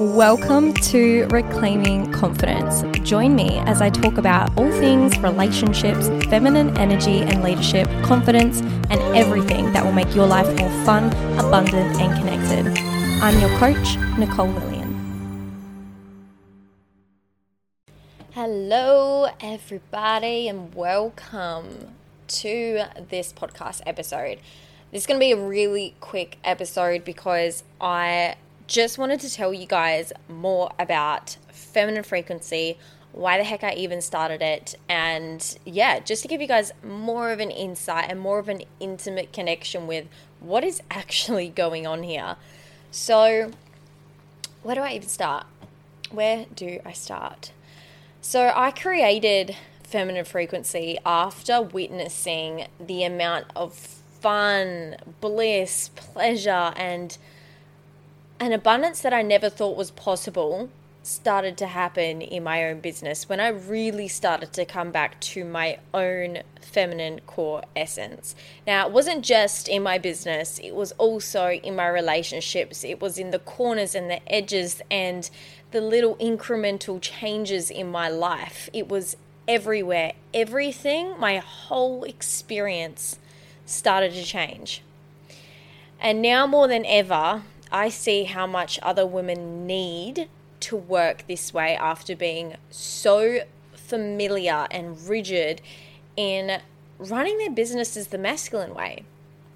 Welcome to Reclaiming Confidence. Join me as I talk about all things relationships, feminine energy and leadership, confidence, and everything that will make your life more fun, abundant, and connected. I'm your coach, Nicole Lillian. Hello, everybody, and welcome to this podcast episode. This is going to be a really quick episode because I just wanted to tell you guys more about feminine frequency, why the heck I even started it, and yeah, just to give you guys more of an insight and more of an intimate connection with what is actually going on here. So, where do I even start? Where do I start? So, I created feminine frequency after witnessing the amount of fun, bliss, pleasure, and an abundance that I never thought was possible started to happen in my own business when I really started to come back to my own feminine core essence. Now, it wasn't just in my business, it was also in my relationships, it was in the corners and the edges and the little incremental changes in my life. It was everywhere. Everything, my whole experience started to change. And now more than ever, I see how much other women need to work this way after being so familiar and rigid in running their businesses the masculine way,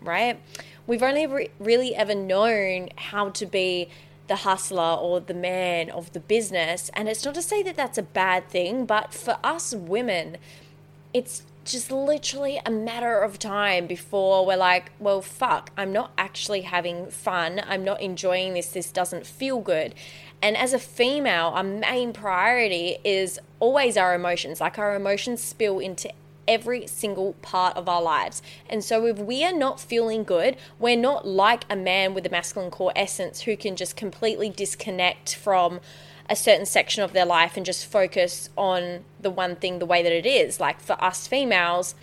right? We've only re- really ever known how to be the hustler or the man of the business. And it's not to say that that's a bad thing, but for us women, it's just literally a matter of time before we're like, well, fuck, I'm not actually having fun. I'm not enjoying this. This doesn't feel good. And as a female, our main priority is always our emotions. Like our emotions spill into every single part of our lives. And so if we are not feeling good, we're not like a man with a masculine core essence who can just completely disconnect from a certain section of their life and just focus on the one thing the way that it is. Like for us females,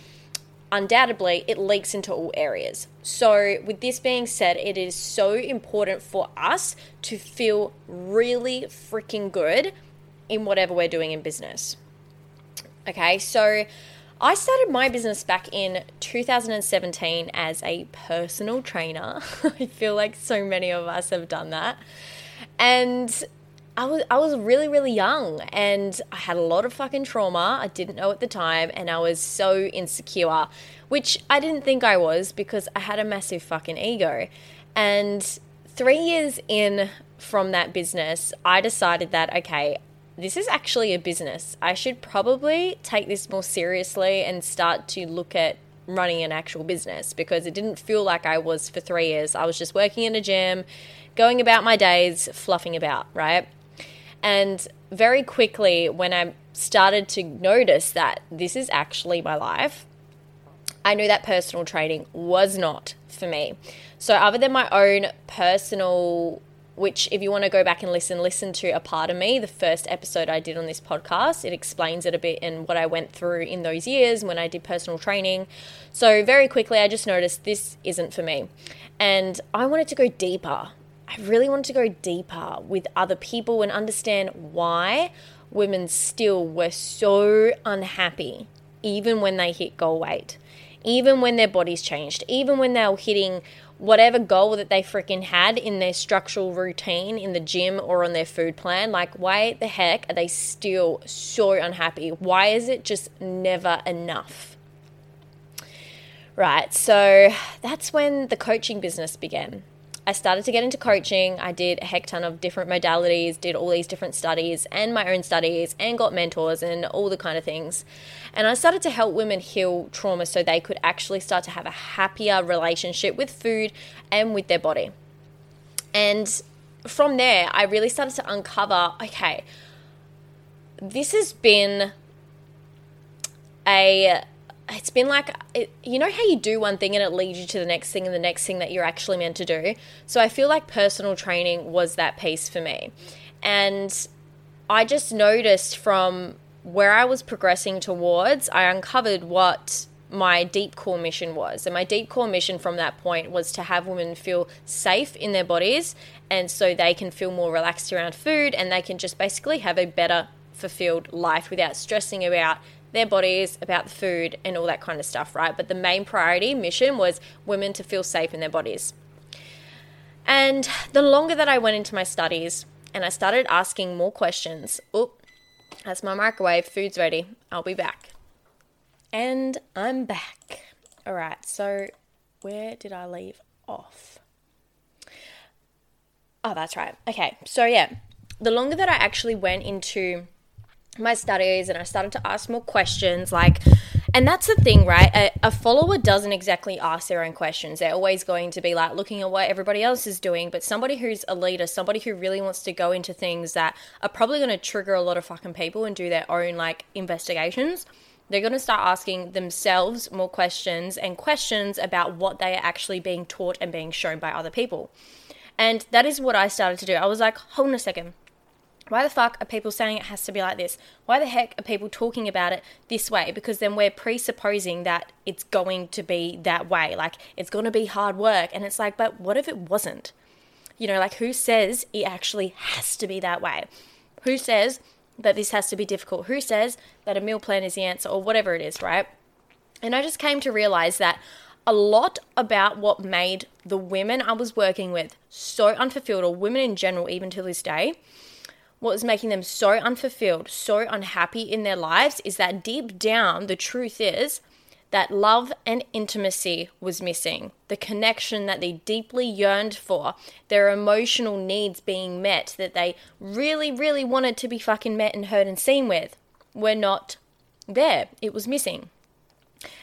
undoubtedly it leaks into all areas. So, with this being said, it is so important for us to feel really freaking good in whatever we're doing in business. Okay, so I started my business back in 2017 as a personal trainer. I feel like so many of us have done that. And I was I was really really young and I had a lot of fucking trauma. I didn't know at the time and I was so insecure, which I didn't think I was because I had a massive fucking ego. And 3 years in from that business, I decided that okay, this is actually a business. I should probably take this more seriously and start to look at running an actual business because it didn't feel like I was for 3 years. I was just working in a gym, going about my days, fluffing about, right? And very quickly, when I started to notice that this is actually my life, I knew that personal training was not for me. So, other than my own personal, which, if you want to go back and listen, listen to a part of me, the first episode I did on this podcast, it explains it a bit and what I went through in those years when I did personal training. So, very quickly, I just noticed this isn't for me. And I wanted to go deeper. I really wanted to go deeper with other people and understand why women still were so unhappy, even when they hit goal weight, even when their bodies changed, even when they were hitting whatever goal that they freaking had in their structural routine in the gym or on their food plan. Like, why the heck are they still so unhappy? Why is it just never enough? Right, so that's when the coaching business began. I started to get into coaching. I did a heck ton of different modalities, did all these different studies and my own studies, and got mentors and all the kind of things. And I started to help women heal trauma so they could actually start to have a happier relationship with food and with their body. And from there, I really started to uncover okay, this has been a it's been like it, you know how you do one thing and it leads you to the next thing and the next thing that you're actually meant to do so i feel like personal training was that piece for me and i just noticed from where i was progressing towards i uncovered what my deep core mission was. And my deep core mission from that point was to have women feel safe in their bodies and so they can feel more relaxed around food and they can just basically have a better fulfilled life without stressing about their bodies, about the food, and all that kind of stuff, right? But the main priority mission was women to feel safe in their bodies. And the longer that I went into my studies and I started asking more questions, oop, that's my microwave, food's ready, I'll be back. And I'm back. All right, so where did I leave off? Oh, that's right. Okay, so yeah, the longer that I actually went into my studies and I started to ask more questions. Like, and that's the thing, right? A, a, follower doesn't exactly ask their own questions. They're always going to be like looking at what everybody else is doing. But somebody who's a leader, somebody who really wants to go into things that are probably going to trigger a lot of fucking people and do their own like investigations, they're going to start asking themselves more questions and questions about what they are actually being taught and being shown by other people. And that is what I started to do. I was like, hold on a second why the fuck are people saying it has to be like this? Why the heck are people talking about it this way? Because then we're presupposing that it's going to be that way. Like it's going to be hard work. And it's like, but what if it wasn't? You know, like who says it actually has to be that way? Who says that this has to be difficult? Who says that a meal plan is the answer or whatever it is, right? And I just came to realize that a lot about what made the women I was working with so unfulfilled, or women in general, even to this day, what was making them so unfulfilled, so unhappy in their lives is that deep down, the truth is that love and intimacy was missing. The connection that they deeply yearned for, their emotional needs being met, that they really, really wanted to be fucking met and heard and seen with, were not there. It was missing.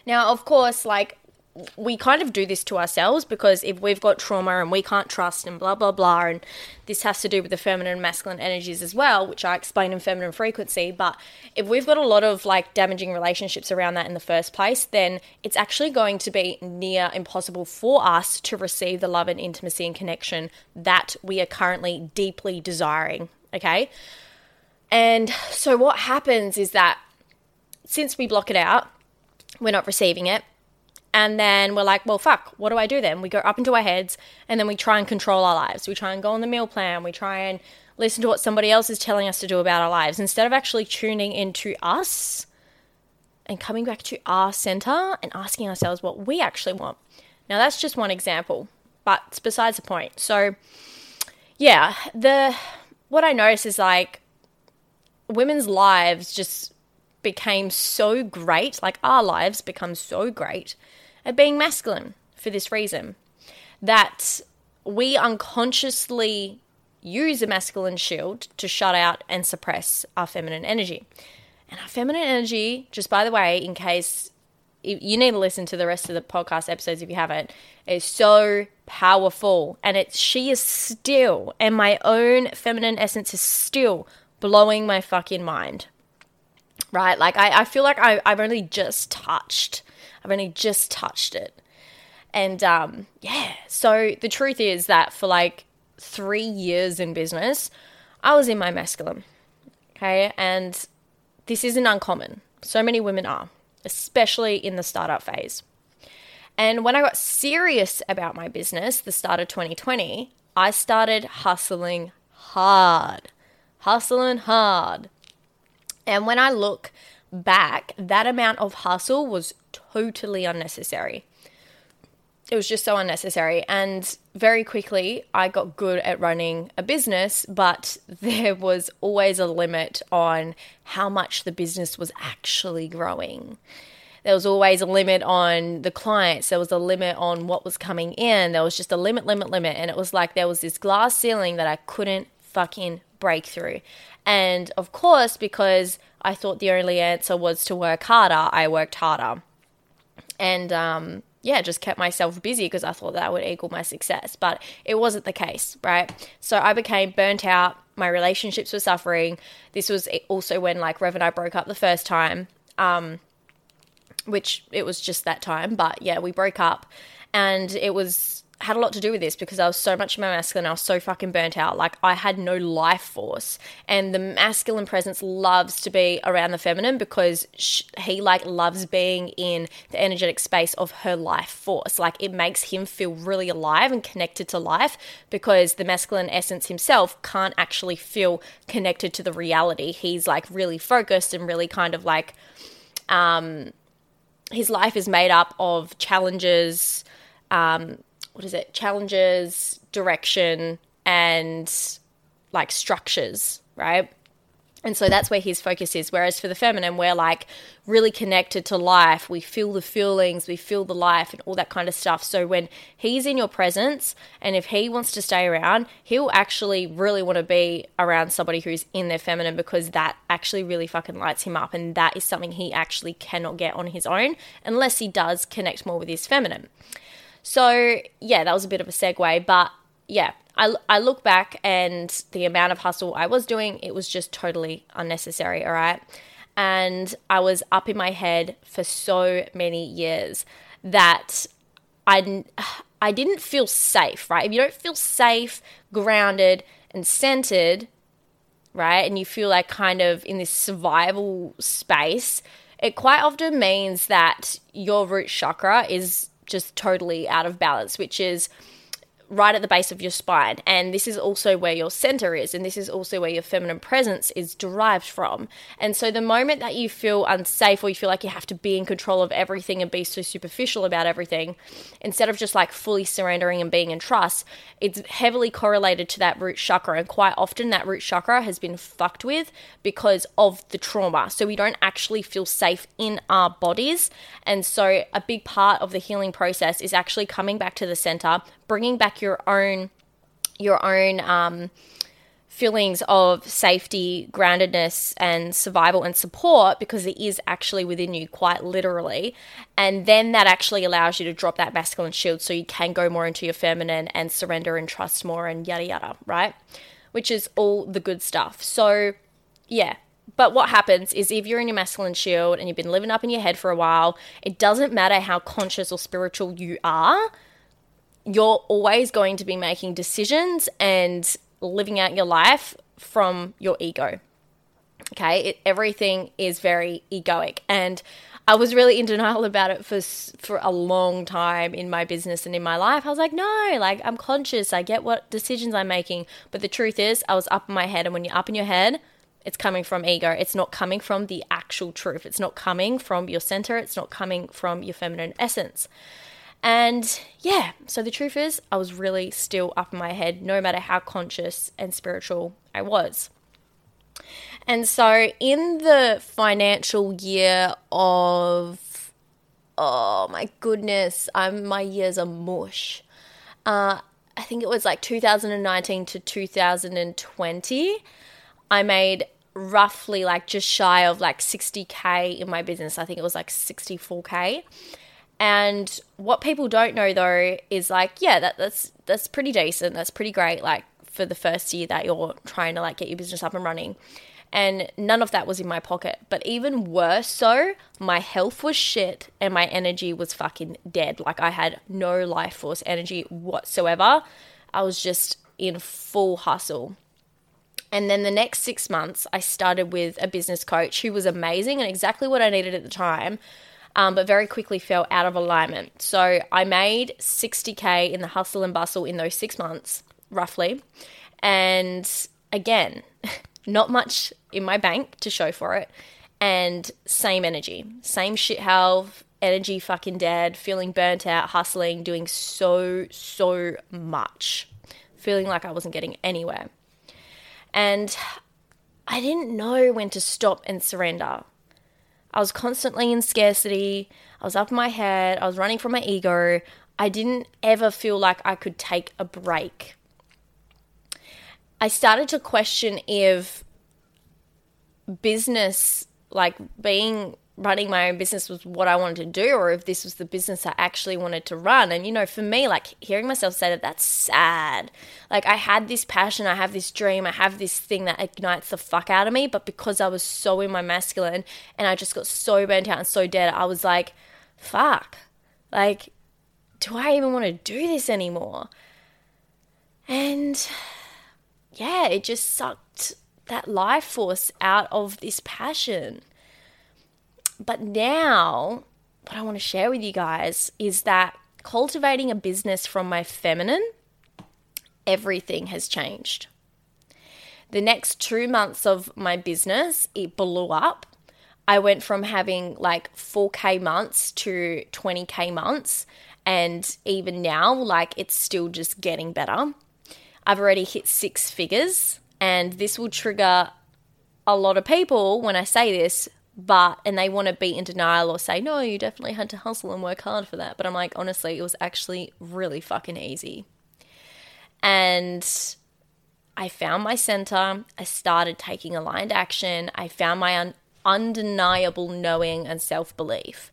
Now, of course, like we kind of do this to ourselves because if we've got trauma and we can't trust and blah blah blah and this has to do with the feminine and masculine energies as well which i explain in feminine frequency but if we've got a lot of like damaging relationships around that in the first place then it's actually going to be near impossible for us to receive the love and intimacy and connection that we are currently deeply desiring okay? And so what happens is that since we block it out we're not receiving it and then we're like, well, fuck, what do I do then? We go up into our heads and then we try and control our lives. We try and go on the meal plan. We try and listen to what somebody else is telling us to do about our lives instead of actually tuning into us and coming back to our center and asking ourselves what we actually want. Now, that's just one example, but it's besides the point. So, yeah, the what I noticed is like women's lives just became so great, like our lives become so great at being masculine for this reason that we unconsciously use a masculine shield to shut out and suppress our feminine energy. And our feminine energy, just by the way, in case you need to listen to the rest of the podcast episodes if you haven't, is so powerful. And it's she is still, and my own feminine essence is still blowing my fucking mind. Right? Like I, I feel like I, I've only just touched I've only just touched it. And um, yeah, so the truth is that for like three years in business, I was in my masculine. Okay. And this isn't uncommon. So many women are, especially in the startup phase. And when I got serious about my business, the start of 2020, I started hustling hard. Hustling hard. And when I look back, that amount of hustle was totally unnecessary. It was just so unnecessary. And very quickly, I got good at running a business, but there was always a limit on how much the business was actually growing. There was always a limit on the clients. There was a limit on what was coming in. There was just a limit, limit, limit. And it was like there was this glass ceiling that I couldn't fucking break through. And of course, because I thought the only answer was to work harder, I worked harder. And um, yeah, just kept myself busy because I thought that would equal my success. But it wasn't the case, right? So I became burnt out. My relationships were suffering. This was also when like Rev and I broke up the first time, um, which it was just that time. But yeah, we broke up, and it was had a lot to do with this because I was so much my masculine, I was so fucking burnt out. Like I had no life force, and the masculine presence loves to be around the feminine because sh- he like loves being in the energetic space of her life force. Like it makes him feel really alive and connected to life because the masculine essence himself can't actually feel connected to the reality. He's like really focused and really kind of like, um, his life is made up of challenges. Um, what is it? Challenges, direction, and like structures, right? And so that's where his focus is. Whereas for the feminine, we're like really connected to life. We feel the feelings, we feel the life, and all that kind of stuff. So when he's in your presence, and if he wants to stay around, he'll actually really want to be around somebody who's in their feminine because that actually really fucking lights him up. And that is something he actually cannot get on his own unless he does connect more with his feminine. So, yeah, that was a bit of a segue, but yeah, I, I look back and the amount of hustle I was doing, it was just totally unnecessary, all right? And I was up in my head for so many years that I, I didn't feel safe, right? If you don't feel safe, grounded, and centered, right, and you feel like kind of in this survival space, it quite often means that your root chakra is just totally out of balance, which is right at the base of your spine. And this is also where your center is. And this is also where your feminine presence is derived from. And so the moment that you feel unsafe or you feel like you have to be in control of everything and be so superficial about everything, instead of just like fully surrendering and being in trust, it's heavily correlated to that root chakra. And quite often that root chakra has been fucked with because of the trauma. So we don't actually feel safe in our bodies. And so a big part of the healing process is actually coming back to the center, bringing back your own your own um, feelings of safety, groundedness, and survival and support because it is actually within you, quite literally. And then that actually allows you to drop that masculine shield so you can go more into your feminine and surrender and trust more and yada yada, right? Which is all the good stuff. So, yeah. But what happens is if you're in your masculine shield and you've been living up in your head for a while, it doesn't matter how conscious or spiritual you are you're always going to be making decisions and living out your life from your ego. Okay, it, everything is very egoic, and I was really in denial about it for for a long time in my business and in my life. I was like, no, like I'm conscious. I get what decisions I'm making, but the truth is, I was up in my head, and when you're up in your head, it's coming from ego. It's not coming from the actual truth. It's not coming from your center. It's not coming from your feminine essence. And yeah, so the truth is, I was really still up in my head, no matter how conscious and spiritual I was. And so in the financial year of, oh my goodness, I'm, my years are mush. Uh, I think it was like 2019 to 2020. I made roughly like just shy of like 60k in my business. I think it was like 64k. And what people don't know though is like, yeah, that, that's that's pretty decent. That's pretty great. Like for the first year that you're trying to like get your business up and running. And none of that was in my pocket. But even worse so, my health was shit and my energy was fucking dead. Like I had no life force energy whatsoever. I was just in full hustle. And then the next six months, I started with a business coach who was amazing and exactly what I needed at the time um, but very quickly fell out of alignment. So I made 60K in the hustle and bustle in those six months, roughly. And again, not much in my bank to show for it. And same energy, same shit health, energy fucking dead, feeling burnt out, hustling, doing so, so much, feeling like I wasn't getting anywhere. And I didn't know when to stop and surrender. I was constantly in scarcity. I was up in my head. I was running from my ego. I didn't ever feel like I could take a break. I started to question if business, like being running my own business was what I wanted to do or if this was the business I actually wanted to run. And, you know, for me, like hearing myself say that, that's sad. Like I had this passion, I have this dream, I have this thing that ignites the fuck out of me. But because I was so in my masculine and I just got so burnt out and so dead, I was like, fuck. Like, do I even want to do this anymore? And yeah, it just sucked that life force out of this passion. But now, what I want to share with you guys is that cultivating a business from my feminine, everything has changed. The next two months of my business, it blew up. I went from having like 4K months to 20K months. And even now, like it's still just getting better. I've already hit six figures, and this will trigger a lot of people when I say this, but and they want to be in denial or say, no, you definitely had to hustle and work hard for that. But I'm like, honestly, it was actually really fucking easy. And I found my center. I started taking aligned action. I found my un- undeniable knowing and self belief.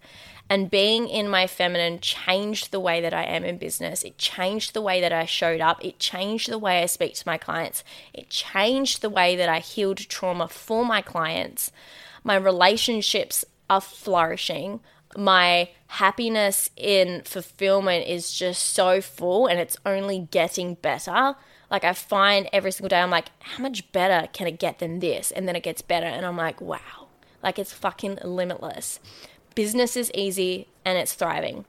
And being in my feminine changed the way that I am in business. It changed the way that I showed up. It changed the way I speak to my clients. It changed the way that I healed trauma for my clients. My relationships are flourishing. My happiness in fulfillment is just so full and it's only getting better. Like I find every single day, I'm like, how much better can it get than this? And then it gets better. And I'm like, wow, like it's fucking limitless. Business is easy and it's thriving.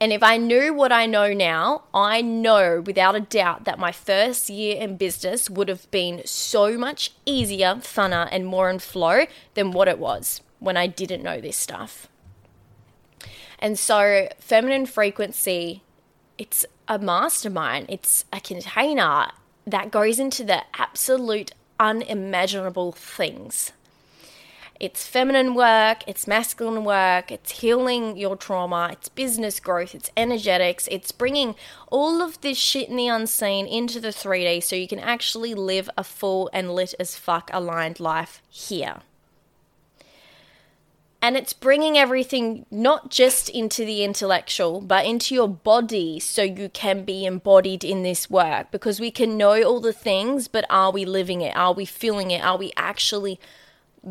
And if I knew what I know now, I know without a doubt that my first year in business would have been so much easier, funner, and more in flow than what it was when I didn't know this stuff. And so, feminine frequency, it's a mastermind, it's a container that goes into the absolute unimaginable things it's feminine work, it's masculine work, it's healing your trauma, it's business growth, it's energetics, it's bringing all of this shit in the unseen into the 3D so you can actually live a full and lit as fuck aligned life here. And it's bringing everything not just into the intellectual, but into your body so you can be embodied in this work. Because we can know all the things, but are we living it? Are we feeling it? Are we actually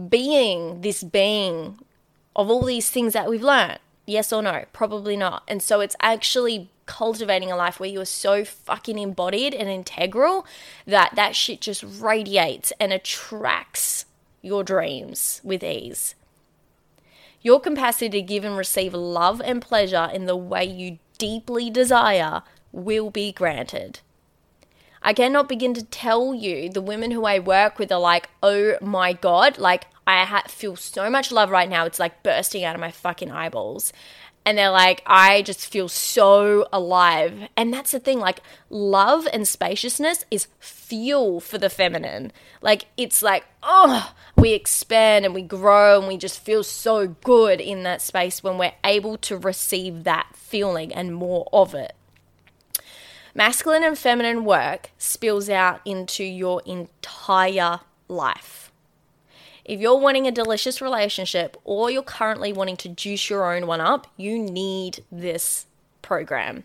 being this being of all these things that we've learned? Yes or no? Probably not. And so it's actually cultivating a life where you are so fucking embodied and integral that that shit just radiates and attracts your dreams with ease. Your capacity to give and receive love and pleasure in the way you deeply desire will be granted. I cannot begin to tell you the women who I work with are like, oh my God, like I ha- feel so much love right now. It's like bursting out of my fucking eyeballs. And they're like, I just feel so alive. And that's the thing, like, love and spaciousness is fuel for the feminine. Like, it's like, oh, we expand and we grow and we just feel so good in that space when we're able to receive that feeling and more of it. Masculine and feminine work spills out into your entire life. If you're wanting a delicious relationship or you're currently wanting to juice your own one up, you need this program.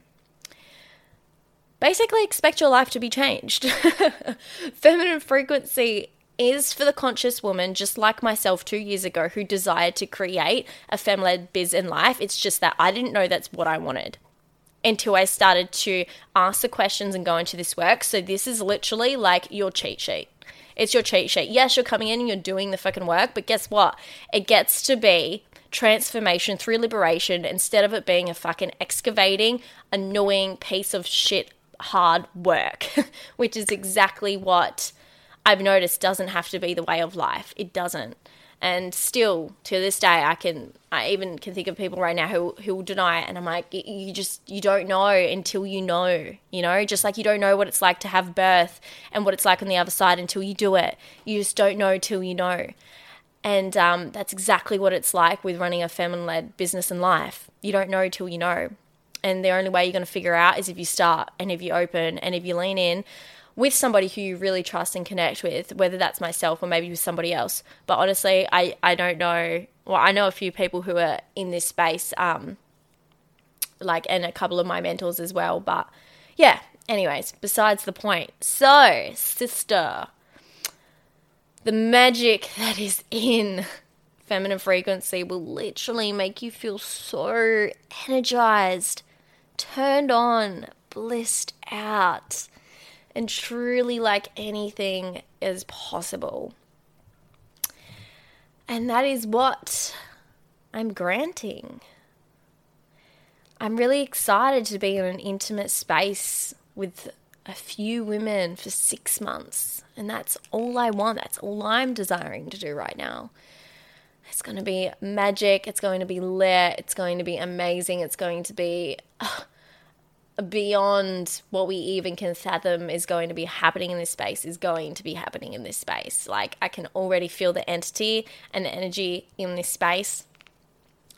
Basically, expect your life to be changed. feminine frequency is for the conscious woman, just like myself two years ago, who desired to create a fem led biz in life. It's just that I didn't know that's what I wanted until I started to ask the questions and go into this work. So this is literally like your cheat sheet. It's your cheat sheet. Yes, you're coming in and you're doing the fucking work, but guess what? It gets to be transformation through liberation instead of it being a fucking excavating, annoying piece of shit hard work, which is exactly what I've noticed doesn't have to be the way of life. It doesn't and still to this day i can i even can think of people right now who who will deny it. And i'm like you just you don't know until you know you know? Just like you don't know what it's like to have birth and what it's like on the other side until you do it. You just don't know till you know. And um, that's exactly what it's like with running a feminine led business and life. You don't know till you know. And the only way you're going to figure out is if you start and if you open and if you lean in with somebody who you really trust and connect with, whether that's myself or maybe with somebody else. But honestly, I, I don't know. Well, I know a few people who are in this space, um, like, and a couple of my mentors as well. But yeah, anyways, besides the point. So, sister, the magic that is in feminine frequency will literally make you feel so energized, turned on, blissed out, and truly like anything is possible. And that is what I'm granting. I'm really excited to be in an intimate space with a few women for six months. And that's all I want. That's all I'm desiring to do right now. It's going to be magic. It's going to be lit. It's going to be amazing. It's going to be beyond what we even can fathom is going to be happening in this space, is going to be happening in this space. Like, I can already feel the entity and the energy in this space.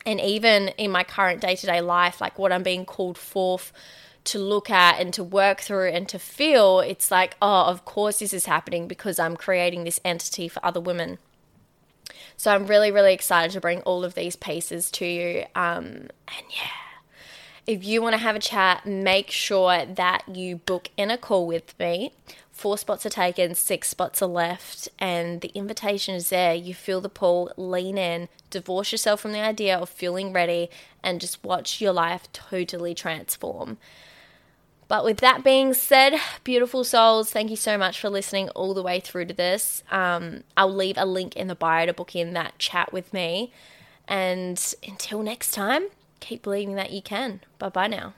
And even in my current day to day life, like what I'm being called forth to look at and to work through and to feel, it's like, oh, of course this is happening because I'm creating this entity for other women. So I'm really, really excited to bring all of these pieces to you. Um, and yeah, if you want to have a chat, make sure that you book in a call with me. Four spots are taken, six spots are left, and the invitation is there. You feel the pull, lean in, divorce yourself from the idea of feeling ready, and just watch your life totally transform. But with that being said, beautiful souls, thank you so much for listening all the way through to this. Um, I'll leave a link in the bio to book in that chat with me. And until next time, keep believing that you can. Bye bye now.